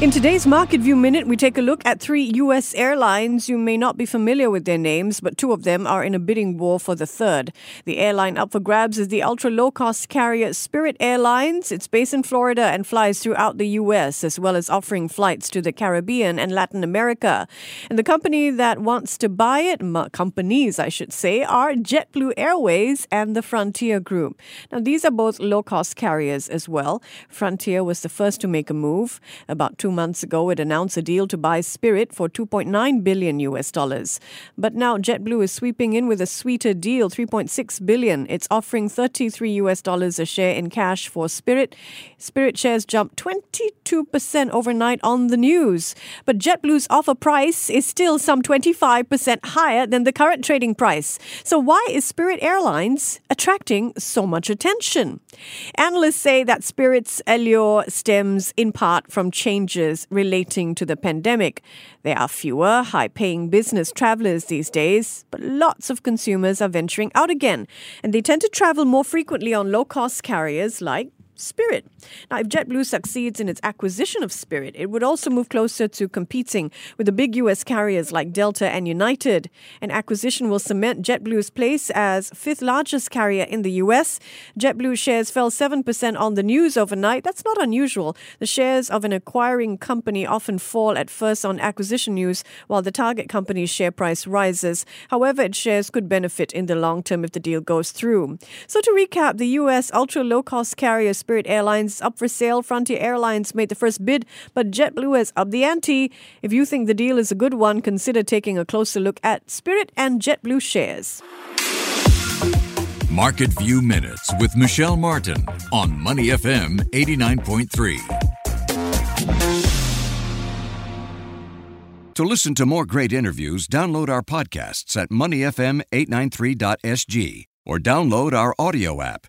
In today's Market View Minute, we take a look at three U.S. airlines. You may not be familiar with their names, but two of them are in a bidding war for the third. The airline up for grabs is the ultra low cost carrier Spirit Airlines. It's based in Florida and flies throughout the U.S., as well as offering flights to the Caribbean and Latin America. And the company that wants to buy it, companies, I should say, are JetBlue Airways and the Frontier Group. Now, these are both low cost carriers as well. Frontier was the first to make a move. About two two months ago, it announced a deal to buy Spirit for 2.9 billion US dollars. But now JetBlue is sweeping in with a sweeter deal, 3.6 billion. It's offering 33 US dollars a share in cash for Spirit. Spirit shares jumped 22% overnight on the news. But JetBlue's offer price is still some 25% higher than the current trading price. So why is Spirit Airlines attracting so much attention? Analysts say that Spirit's allure stems in part from changes challenges relating to the pandemic. There are fewer high paying business travelers these days, but lots of consumers are venturing out again, and they tend to travel more frequently on low cost carriers like Spirit. Now, if JetBlue succeeds in its acquisition of Spirit, it would also move closer to competing with the big U.S. carriers like Delta and United. An acquisition will cement JetBlue's place as fifth largest carrier in the U.S. JetBlue shares fell 7% on the news overnight. That's not unusual. The shares of an acquiring company often fall at first on acquisition news, while the target company's share price rises. However, its shares could benefit in the long term if the deal goes through. So, to recap, the U.S. ultra low cost carrier Spirit Airlines is up for sale. Frontier Airlines made the first bid, but JetBlue has upped the ante. If you think the deal is a good one, consider taking a closer look at Spirit and JetBlue shares. Market View Minutes with Michelle Martin on Money FM 89.3. To listen to more great interviews, download our podcasts at moneyfm893.sg or download our AWEDIO app.